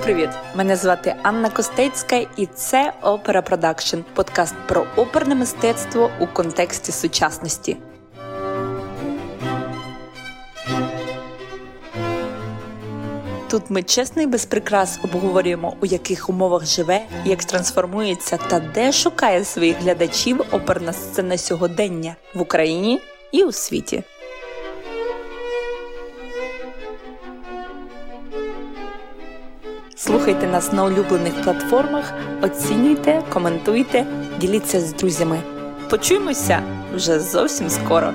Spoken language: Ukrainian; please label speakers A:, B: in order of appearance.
A: привіт! Мене звати Анна Костецька, і це Опера Продакшн подкаст про оперне мистецтво у контексті сучасності. Тут ми чесно і без прикрас обговорюємо, у яких умовах живе, як трансформується та де шукає своїх глядачів оперна сцена сьогодення в Україні і у світі. Слухайте нас на улюблених платформах, оцінюйте, коментуйте, діліться з друзями. Почуємося вже зовсім скоро.